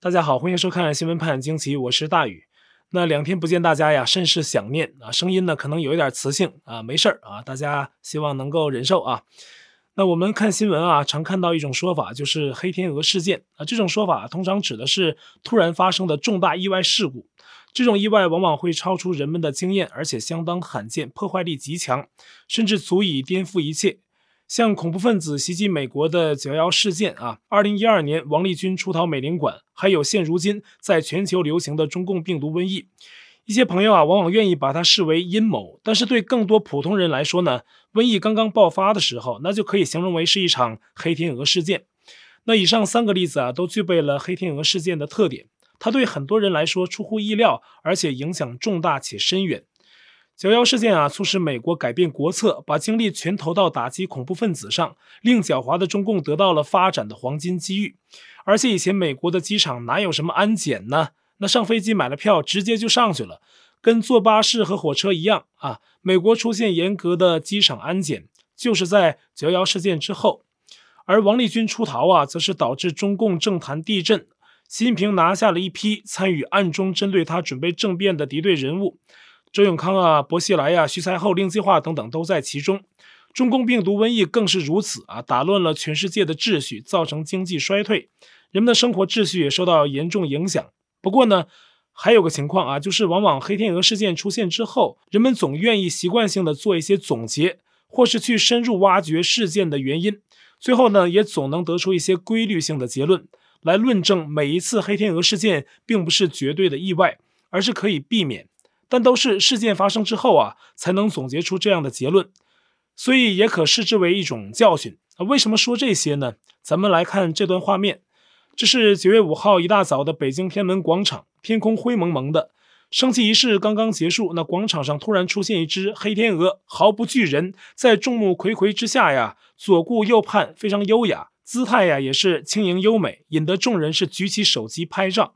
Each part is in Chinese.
大家好，欢迎收看《新闻判惊奇》，我是大宇。那两天不见大家呀，甚是想念啊，声音呢可能有一点磁性啊，没事儿啊，大家希望能够忍受啊。那我们看新闻啊，常看到一种说法，就是黑天鹅事件啊。这种说法通常指的是突然发生的重大意外事故，这种意外往往会超出人们的经验，而且相当罕见，破坏力极强，甚至足以颠覆一切。像恐怖分子袭击美国的九幺幺事件啊，二零一二年王立军出逃美领馆，还有现如今在全球流行的中共病毒瘟疫，一些朋友啊往往愿意把它视为阴谋，但是对更多普通人来说呢，瘟疫刚刚爆发的时候，那就可以形容为是一场黑天鹅事件。那以上三个例子啊，都具备了黑天鹅事件的特点，它对很多人来说出乎意料，而且影响重大且深远。九幺事件啊，促使美国改变国策，把精力全投到打击恐怖分子上，令狡猾的中共得到了发展的黄金机遇。而且以前美国的机场哪有什么安检呢？那上飞机买了票，直接就上去了，跟坐巴士和火车一样啊。美国出现严格的机场安检，就是在九幺事件之后。而王立军出逃啊，则是导致中共政坛地震，习近平拿下了一批参与暗中针对他准备政变的敌对人物。周永康啊，薄熙来呀、啊，徐才厚、令计划等等都在其中。中共病毒瘟疫更是如此啊，打乱了全世界的秩序，造成经济衰退，人们的生活秩序也受到严重影响。不过呢，还有个情况啊，就是往往黑天鹅事件出现之后，人们总愿意习惯性的做一些总结，或是去深入挖掘事件的原因，最后呢，也总能得出一些规律性的结论，来论证每一次黑天鹅事件并不是绝对的意外，而是可以避免。但都是事件发生之后啊，才能总结出这样的结论，所以也可视之为一种教训。啊，为什么说这些呢？咱们来看这段画面，这是九月五号一大早的北京天安门广场，天空灰蒙蒙的，升旗仪式刚刚结束，那广场上突然出现一只黑天鹅，毫不惧人，在众目睽睽之下呀，左顾右盼，非常优雅，姿态呀也是轻盈优美，引得众人是举起手机拍照。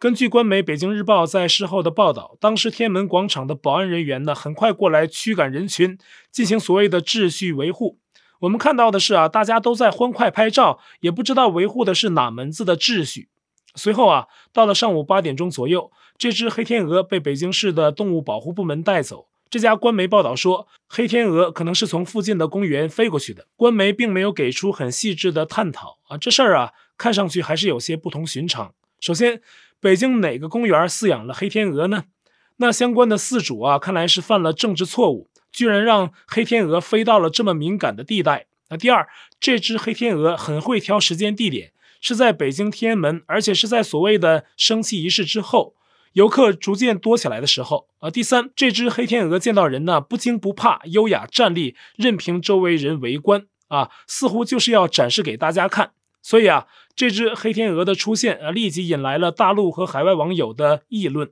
根据官媒《北京日报》在事后的报道，当时天安门广场的保安人员呢，很快过来驱赶人群，进行所谓的秩序维护。我们看到的是啊，大家都在欢快拍照，也不知道维护的是哪门子的秩序。随后啊，到了上午八点钟左右，这只黑天鹅被北京市的动物保护部门带走。这家官媒报道说，黑天鹅可能是从附近的公园飞过去的。官媒并没有给出很细致的探讨啊，这事儿啊，看上去还是有些不同寻常。首先，北京哪个公园饲养了黑天鹅呢？那相关的饲主啊，看来是犯了政治错误，居然让黑天鹅飞到了这么敏感的地带。那第二，这只黑天鹅很会挑时间地点，是在北京天安门，而且是在所谓的升旗仪式之后，游客逐渐多起来的时候。啊，第三，这只黑天鹅见到人呢，不惊不怕，优雅站立，任凭周围人围观，啊，似乎就是要展示给大家看。所以啊，这只黑天鹅的出现啊，立即引来了大陆和海外网友的议论。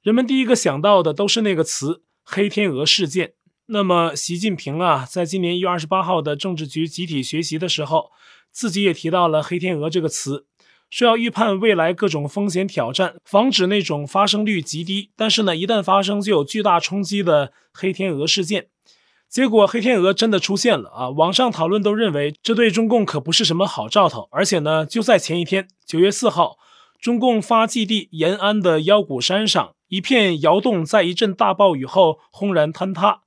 人们第一个想到的都是那个词“黑天鹅事件”。那么，习近平啊，在今年一月二十八号的政治局集体学习的时候，自己也提到了“黑天鹅”这个词，说要预判未来各种风险挑战，防止那种发生率极低，但是呢，一旦发生就有巨大冲击的黑天鹅事件。结果黑天鹅真的出现了啊！网上讨论都认为这对中共可不是什么好兆头，而且呢，就在前一天，九月四号，中共发迹地延安的腰鼓山上一片窑洞，在一阵大暴雨后轰然坍塌。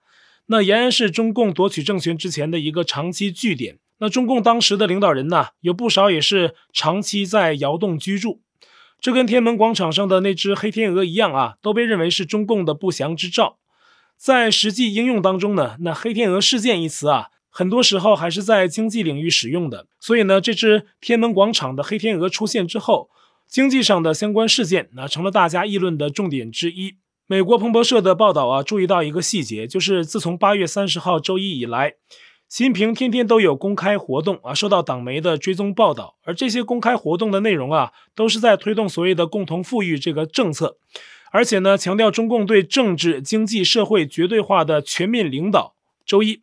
那延安是中共夺取政权之前的一个长期据点，那中共当时的领导人呢，有不少也是长期在窑洞居住。这跟天安门广场上的那只黑天鹅一样啊，都被认为是中共的不祥之兆。在实际应用当中呢，那“黑天鹅事件”一词啊，很多时候还是在经济领域使用的。所以呢，这只天安门广场的黑天鹅出现之后，经济上的相关事件那成了大家议论的重点之一。美国彭博社的报道啊，注意到一个细节，就是自从八月三十号周一以来，习近平天天都有公开活动啊，受到党媒的追踪报道，而这些公开活动的内容啊，都是在推动所谓的共同富裕这个政策。而且呢，强调中共对政治、经济、社会绝对化的全面领导。周一，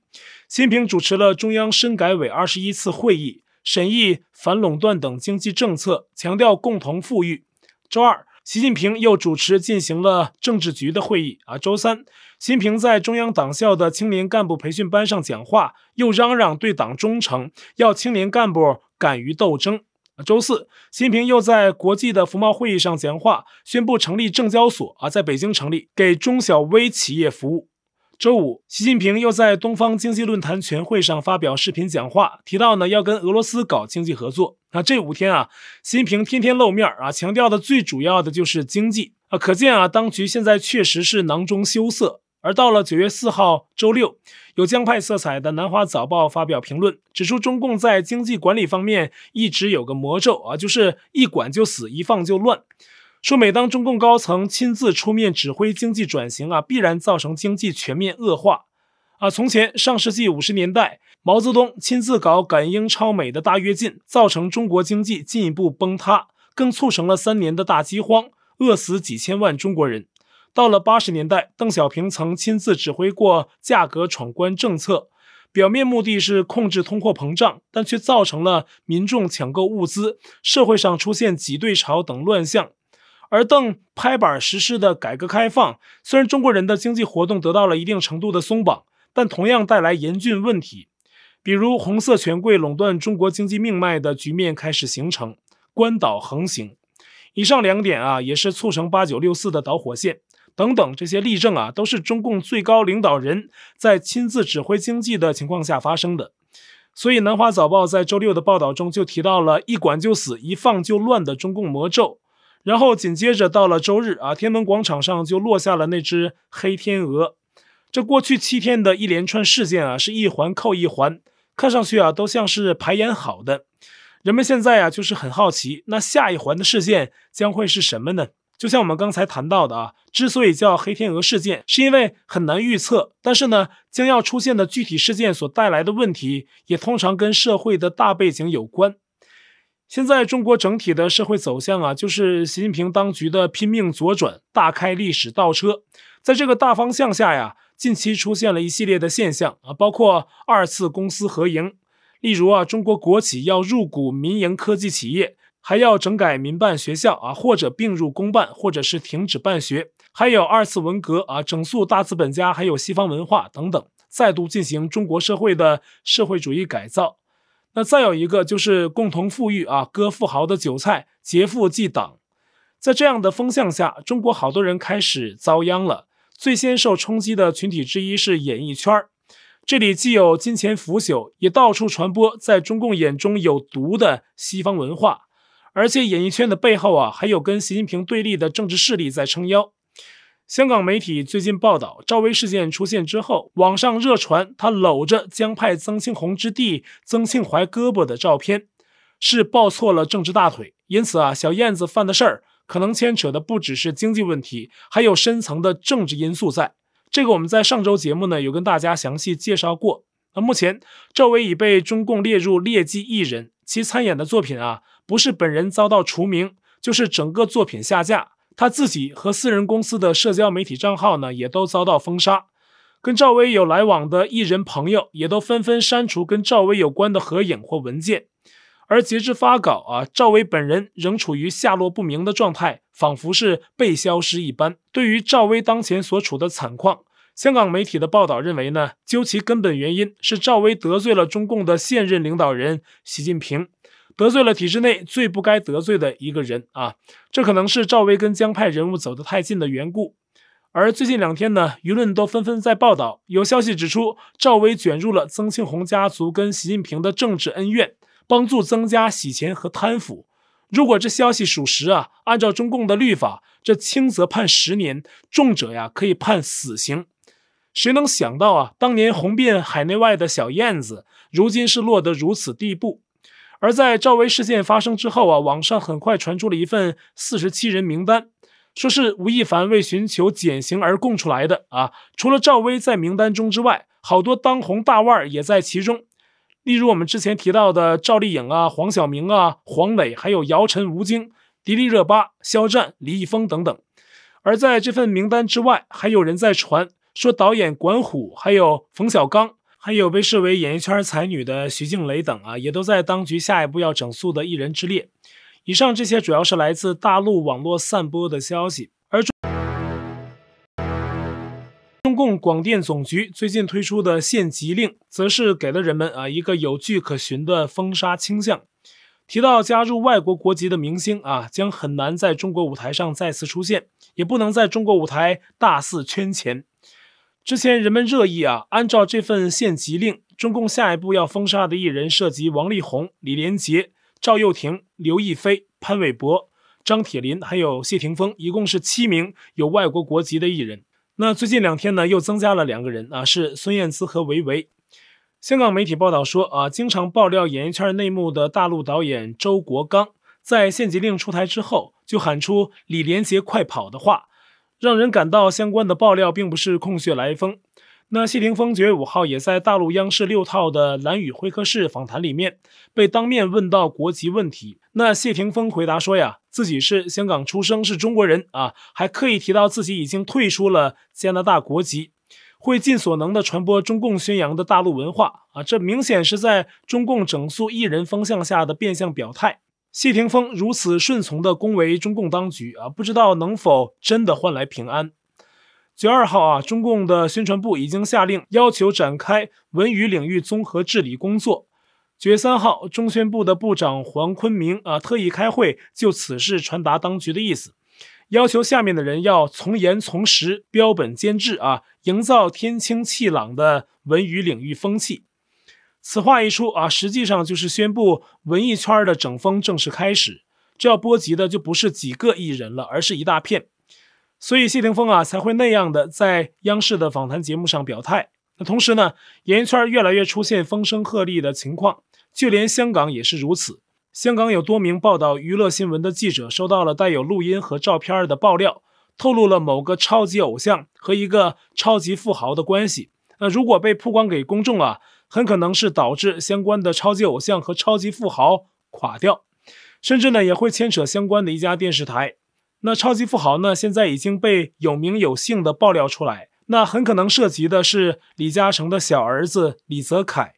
习近平主持了中央深改委二十一次会议，审议反垄断等经济政策，强调共同富裕。周二，习近平又主持进行了政治局的会议。啊，周三，习近平在中央党校的青年干部培训班上讲话，又嚷嚷对党忠诚，要青年干部敢于斗争。周四，习近平又在国际的服贸会议上讲话，宣布成立证交所啊，在北京成立，给中小微企业服务。周五，习近平又在东方经济论坛全会上发表视频讲话，提到呢要跟俄罗斯搞经济合作。那这五天啊，习近平天天露面啊，强调的最主要的就是经济啊，可见啊，当局现在确实是囊中羞涩。而到了九月四号周六，有江派色彩的《南华早报》发表评论，指出中共在经济管理方面一直有个魔咒啊，就是一管就死，一放就乱。说每当中共高层亲自出面指挥经济转型啊，必然造成经济全面恶化。啊，从前上世纪五十年代，毛泽东亲自搞赶英超美的大跃进，造成中国经济进一步崩塌，更促成了三年的大饥荒，饿死几千万中国人。到了八十年代，邓小平曾亲自指挥过价格闯关政策，表面目的是控制通货膨胀，但却造成了民众抢购物资、社会上出现挤兑潮等乱象。而邓拍板实施的改革开放，虽然中国人的经济活动得到了一定程度的松绑，但同样带来严峻问题，比如红色权贵垄断中国经济命脉的局面开始形成，官倒横行。以上两点啊，也是促成八九六四的导火线。等等，这些例证啊，都是中共最高领导人在亲自指挥经济的情况下发生的。所以，《南华早报》在周六的报道中就提到了“一管就死，一放就乱”的中共魔咒。然后紧接着到了周日啊，天安门广场上就落下了那只黑天鹅。这过去七天的一连串事件啊，是一环扣一环，看上去啊，都像是排演好的。人们现在啊，就是很好奇，那下一环的事件将会是什么呢？就像我们刚才谈到的啊，之所以叫黑天鹅事件，是因为很难预测。但是呢，将要出现的具体事件所带来的问题，也通常跟社会的大背景有关。现在中国整体的社会走向啊，就是习近平当局的拼命左转，大开历史倒车。在这个大方向下呀，近期出现了一系列的现象啊，包括二次公私合营，例如啊，中国国企要入股民营科技企业。还要整改民办学校啊，或者并入公办，或者是停止办学，还有二次文革啊，整肃大资本家，还有西方文化等等，再度进行中国社会的社会主义改造。那再有一个就是共同富裕啊，割富豪的韭菜，劫富济党。在这样的风向下，中国好多人开始遭殃了。最先受冲击的群体之一是演艺圈儿，这里既有金钱腐朽，也到处传播在中共眼中有毒的西方文化。而且演艺圈的背后啊，还有跟习近平对立的政治势力在撑腰。香港媒体最近报道，赵薇事件出现之后，网上热传她搂着江派曾庆红之弟曾庆怀胳膊的照片，是抱错了政治大腿。因此啊，小燕子犯的事儿可能牵扯的不只是经济问题，还有深层的政治因素在。这个我们在上周节目呢有跟大家详细介绍过。那目前赵薇已被中共列入劣迹艺人，其参演的作品啊。不是本人遭到除名，就是整个作品下架。他自己和私人公司的社交媒体账号呢，也都遭到封杀。跟赵薇有来往的艺人朋友，也都纷纷删除跟赵薇有关的合影或文件。而截至发稿啊，赵薇本人仍处于下落不明的状态，仿佛是被消失一般。对于赵薇当前所处的惨况，香港媒体的报道认为呢，究其根本原因是赵薇得罪了中共的现任领导人习近平。得罪了体制内最不该得罪的一个人啊，这可能是赵薇跟江派人物走得太近的缘故。而最近两天呢，舆论都纷纷在报道，有消息指出赵薇卷入了曾庆红家族跟习近平的政治恩怨，帮助曾家洗钱和贪腐。如果这消息属实啊，按照中共的律法，这轻则判十年，重者呀可以判死刑。谁能想到啊，当年红遍海内外的小燕子，如今是落得如此地步。而在赵薇事件发生之后啊，网上很快传出了一份四十七人名单，说是吴亦凡为寻求减刑而供出来的啊。除了赵薇在名单中之外，好多当红大腕儿也在其中，例如我们之前提到的赵丽颖啊、黄晓明啊、黄磊，还有姚晨、吴京、迪丽热巴、肖战、李易峰等等。而在这份名单之外，还有人在传说导演管虎，还有冯小刚。还有被视为演艺圈才女的徐静蕾等啊，也都在当局下一步要整肃的艺人之列。以上这些主要是来自大陆网络散播的消息，而中共广电总局最近推出的限籍令，则是给了人们啊一个有据可循的封杀倾向。提到加入外国国籍的明星啊，将很难在中国舞台上再次出现，也不能在中国舞台大肆圈钱。之前人们热议啊，按照这份限籍令，中共下一步要封杀的艺人涉及王力宏、李连杰、赵又廷、刘亦菲、潘玮柏、张铁林，还有谢霆锋，一共是七名有外国国籍的艺人。那最近两天呢，又增加了两个人啊，是孙燕姿和维维。香港媒体报道说啊，经常爆料演艺圈内幕的大陆导演周国刚，在限籍令出台之后，就喊出“李连杰快跑”的话，让人感到相关的爆料并不是空穴来风。那谢霆锋九月五号也在大陆央视六套的《蓝宇会客室》访谈里面被当面问到国籍问题，那谢霆锋回答说呀，自己是香港出生，是中国人啊，还刻意提到自己已经退出了加拿大国籍。会尽所能的传播中共宣扬的大陆文化啊，这明显是在中共整肃艺人风向下的变相表态。谢霆锋如此顺从的恭维中共当局啊，不知道能否真的换来平安。九月二号啊，中共的宣传部已经下令要求展开文娱领域综合治理工作。九月三号，中宣部的部长黄坤明啊特意开会就此事传达当局的意思。要求下面的人要从严从实、标本兼治啊，营造天清气朗的文娱领域风气。此话一出啊，实际上就是宣布文艺圈的整风正式开始。这要波及的就不是几个艺人了，而是一大片。所以谢霆锋啊才会那样的在央视的访谈节目上表态。那同时呢，演艺圈越来越出现风声鹤唳的情况，就连香港也是如此。香港有多名报道娱乐新闻的记者收到了带有录音和照片的爆料，透露了某个超级偶像和一个超级富豪的关系。那如果被曝光给公众啊，很可能是导致相关的超级偶像和超级富豪垮掉，甚至呢也会牵扯相关的一家电视台。那超级富豪呢，现在已经被有名有姓的爆料出来，那很可能涉及的是李嘉诚的小儿子李泽楷。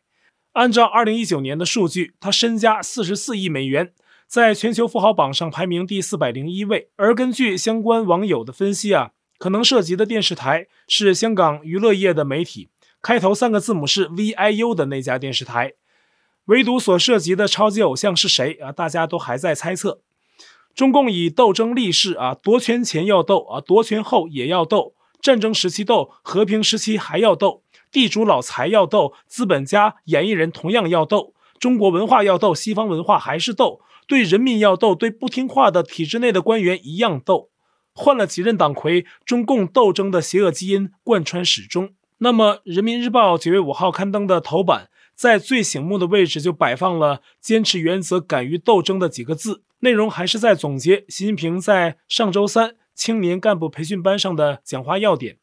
按照二零一九年的数据，他身家四十四亿美元，在全球富豪榜上排名第四百零一位。而根据相关网友的分析啊，可能涉及的电视台是香港娱乐业的媒体，开头三个字母是 VIU 的那家电视台。唯独所涉及的超级偶像是谁啊？大家都还在猜测。中共以斗争立誓啊，夺权前要斗啊，夺权后也要斗，战争时期斗，和平时期还要斗。地主老财要斗，资本家、演艺人同样要斗，中国文化要斗，西方文化还是斗，对人民要斗，对不听话的体制内的官员一样斗。换了几任党魁，中共斗争的邪恶基因贯穿始终。那么，《人民日报》九月五号刊登的头版，在最醒目的位置就摆放了“坚持原则，敢于斗争”的几个字，内容还是在总结习近平在上周三青年干部培训班上的讲话要点。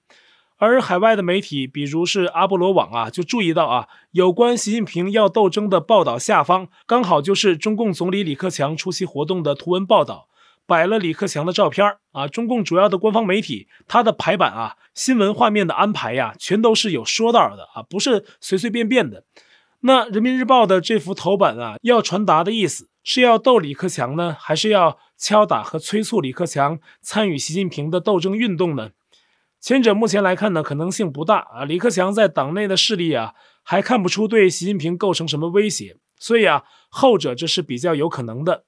而海外的媒体，比如是阿波罗网啊，就注意到啊，有关习近平要斗争的报道下方，刚好就是中共总理李克强出席活动的图文报道，摆了李克强的照片啊。中共主要的官方媒体，它的排版啊，新闻画面的安排呀，全都是有说道的啊，不是随随便便的。那人民日报的这幅头版啊，要传达的意思是要逗李克强呢，还是要敲打和催促李克强参与习近平的斗争运动呢？前者目前来看呢，可能性不大啊。李克强在党内的势力啊，还看不出对习近平构成什么威胁，所以啊，后者这是比较有可能的。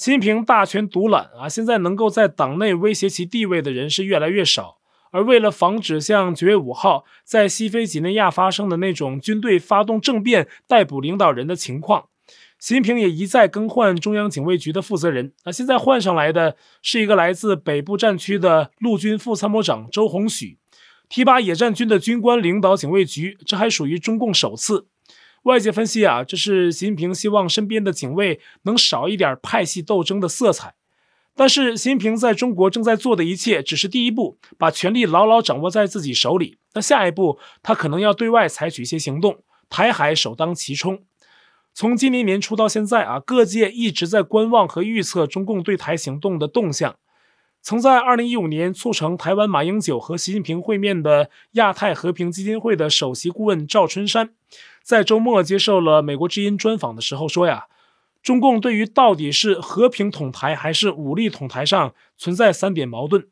习近平大权独揽啊，现在能够在党内威胁其地位的人是越来越少。而为了防止像九月五号在西非几内亚发生的那种军队发动政变逮捕领导人的情况。习近平也一再更换中央警卫局的负责人，那现在换上来的是一个来自北部战区的陆军副参谋长周鸿许，提拔野战军的军官领导警卫局，这还属于中共首次。外界分析啊，这是习近平希望身边的警卫能少一点派系斗争的色彩。但是，习近平在中国正在做的一切只是第一步，把权力牢牢掌握在自己手里。那下一步，他可能要对外采取一些行动，台海首当其冲。从今年年初到现在啊，各界一直在观望和预测中共对台行动的动向。曾在二零一五年促成台湾马英九和习近平会面的亚太和平基金会的首席顾问赵春山，在周末接受了美国之音专访的时候说呀，中共对于到底是和平统台还是武力统台上存在三点矛盾。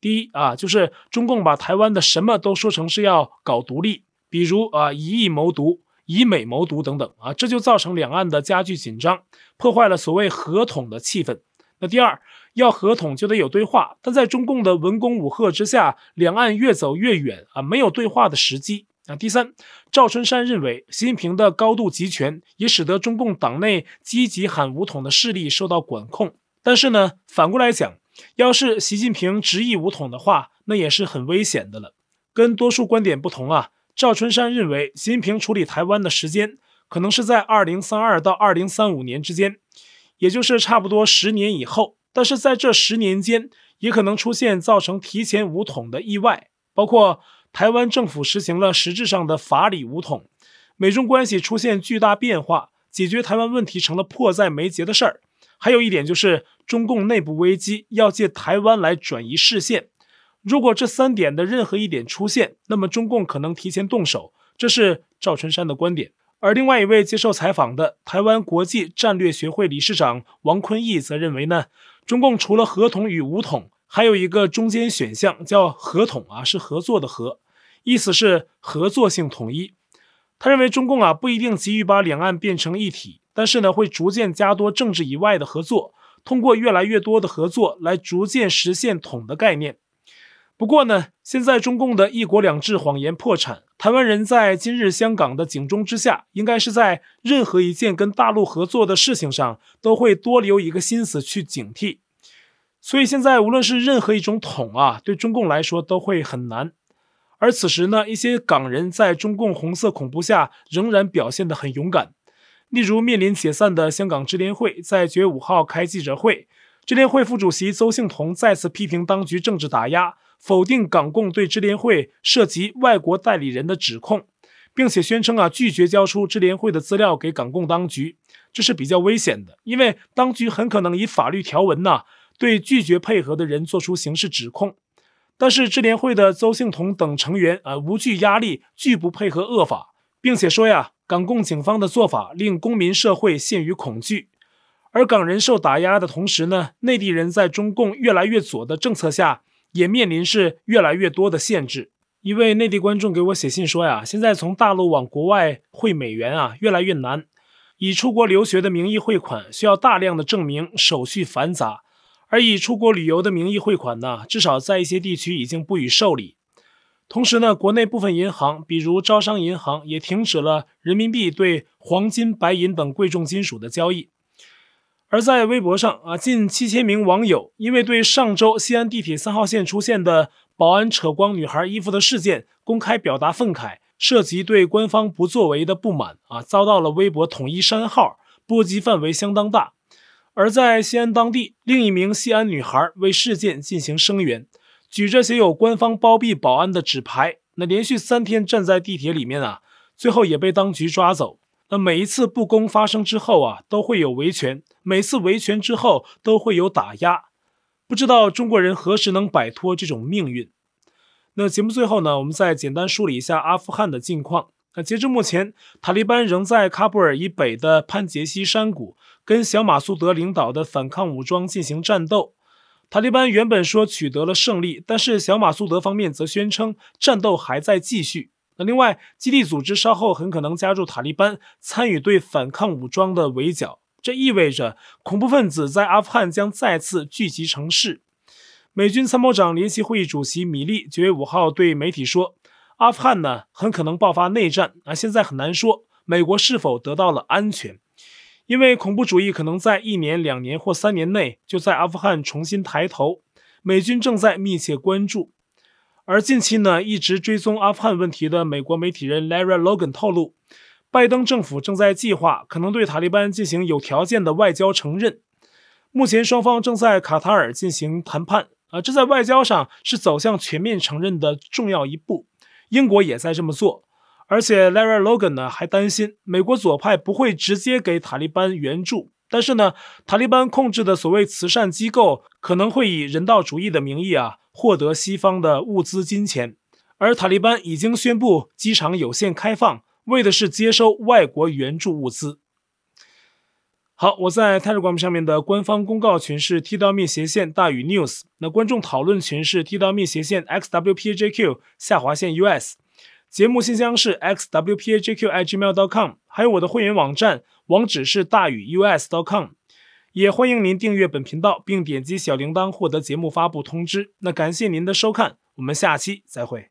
第一啊，就是中共把台湾的什么都说成是要搞独立，比如啊以夷谋独。以美谋独等等啊，这就造成两岸的加剧紧张，破坏了所谓和统的气氛。那第二，要和统就得有对话，但在中共的文攻武吓之下，两岸越走越远啊，没有对话的时机。啊，第三，赵春山认为，习近平的高度集权也使得中共党内积极喊武统的势力受到管控。但是呢，反过来讲，要是习近平执意武统的话，那也是很危险的了。跟多数观点不同啊，赵春山认为，习近平处理台湾的时间可能是在二零三二到二零三五年之间，也就是差不多十年以后。但是在这十年间，也可能出现造成提前武统的意外，包括。台湾政府实行了实质上的法理武统，美中关系出现巨大变化，解决台湾问题成了迫在眉睫的事儿。还有一点就是中共内部危机要借台湾来转移视线。如果这三点的任何一点出现，那么中共可能提前动手。这是赵春山的观点。而另外一位接受采访的台湾国际战略学会理事长王坤义则认为呢，中共除了合统与武统。还有一个中间选项叫合统啊，是合作的合，意思是合作性统一。他认为中共啊不一定急于把两岸变成一体，但是呢会逐渐加多政治以外的合作，通过越来越多的合作来逐渐实现统的概念。不过呢，现在中共的一国两制谎言破产，台湾人在今日香港的警钟之下，应该是在任何一件跟大陆合作的事情上，都会多留一个心思去警惕。所以现在无论是任何一种统啊，对中共来说都会很难。而此时呢，一些港人在中共红色恐怖下仍然表现得很勇敢。例如面临解散的香港支联会，在九月五号开记者会，支联会副主席邹幸彤再次批评当局政治打压，否定港共对支联会涉及外国代理人的指控，并且宣称啊拒绝交出支联会的资料给港共当局，这是比较危险的，因为当局很可能以法律条文呐。对拒绝配合的人做出刑事指控，但是智联会的邹幸彤等成员啊无惧压力，拒不配合恶法，并且说呀，港共警方的做法令公民社会陷于恐惧，而港人受打压的同时呢，内地人在中共越来越左的政策下，也面临是越来越多的限制。一位内地观众给我写信说呀，现在从大陆往国外汇美元啊越来越难，以出国留学的名义汇款需要大量的证明，手续繁杂。而以出国旅游的名义汇款呢，至少在一些地区已经不予受理。同时呢，国内部分银行，比如招商银行，也停止了人民币对黄金、白银等贵重金属的交易。而在微博上啊，近七千名网友因为对上周西安地铁三号线出现的保安扯光女孩衣服的事件公开表达愤慨，涉及对官方不作为的不满啊，遭到了微博统一删号，波及范围相当大。而在西安当地，另一名西安女孩为事件进行声援，举着写有“官方包庇保安”的纸牌，那连续三天站在地铁里面啊，最后也被当局抓走。那每一次不公发生之后啊，都会有维权；每次维权之后，都会有打压。不知道中国人何时能摆脱这种命运？那节目最后呢，我们再简单梳理一下阿富汗的近况。那截至目前，塔利班仍在喀布尔以北的潘杰西山谷跟小马苏德领导的反抗武装进行战斗。塔利班原本说取得了胜利，但是小马苏德方面则宣称战斗还在继续。那另外，基地组织稍后很可能加入塔利班，参与对反抗武装的围剿。这意味着恐怖分子在阿富汗将再次聚集成势。美军参谋长联席会议主席米利九月五号对媒体说。阿富汗呢，很可能爆发内战啊！现在很难说美国是否得到了安全，因为恐怖主义可能在一年、两年或三年内就在阿富汗重新抬头。美军正在密切关注，而近期呢，一直追踪阿富汗问题的美国媒体人 Lara Logan 透露，拜登政府正在计划可能对塔利班进行有条件的外交承认。目前双方正在卡塔尔进行谈判啊，这在外交上是走向全面承认的重要一步。英国也在这么做，而且 Lara Logan 呢还担心美国左派不会直接给塔利班援助，但是呢，塔利班控制的所谓慈善机构可能会以人道主义的名义啊获得西方的物资金钱，而塔利班已经宣布机场有限开放，为的是接收外国援助物资。好，我在 Telegram 上面的官方公告群是 T-me 斜线大于 News，那观众讨论群是 T-me 斜线 XWPJQ 下划线 US，节目信箱是 xwpajqigmail.com，还有我的会员网站，网址是大宇 us.com。也欢迎您订阅本频道，并点击小铃铛获得节目发布通知。那感谢您的收看，我们下期再会。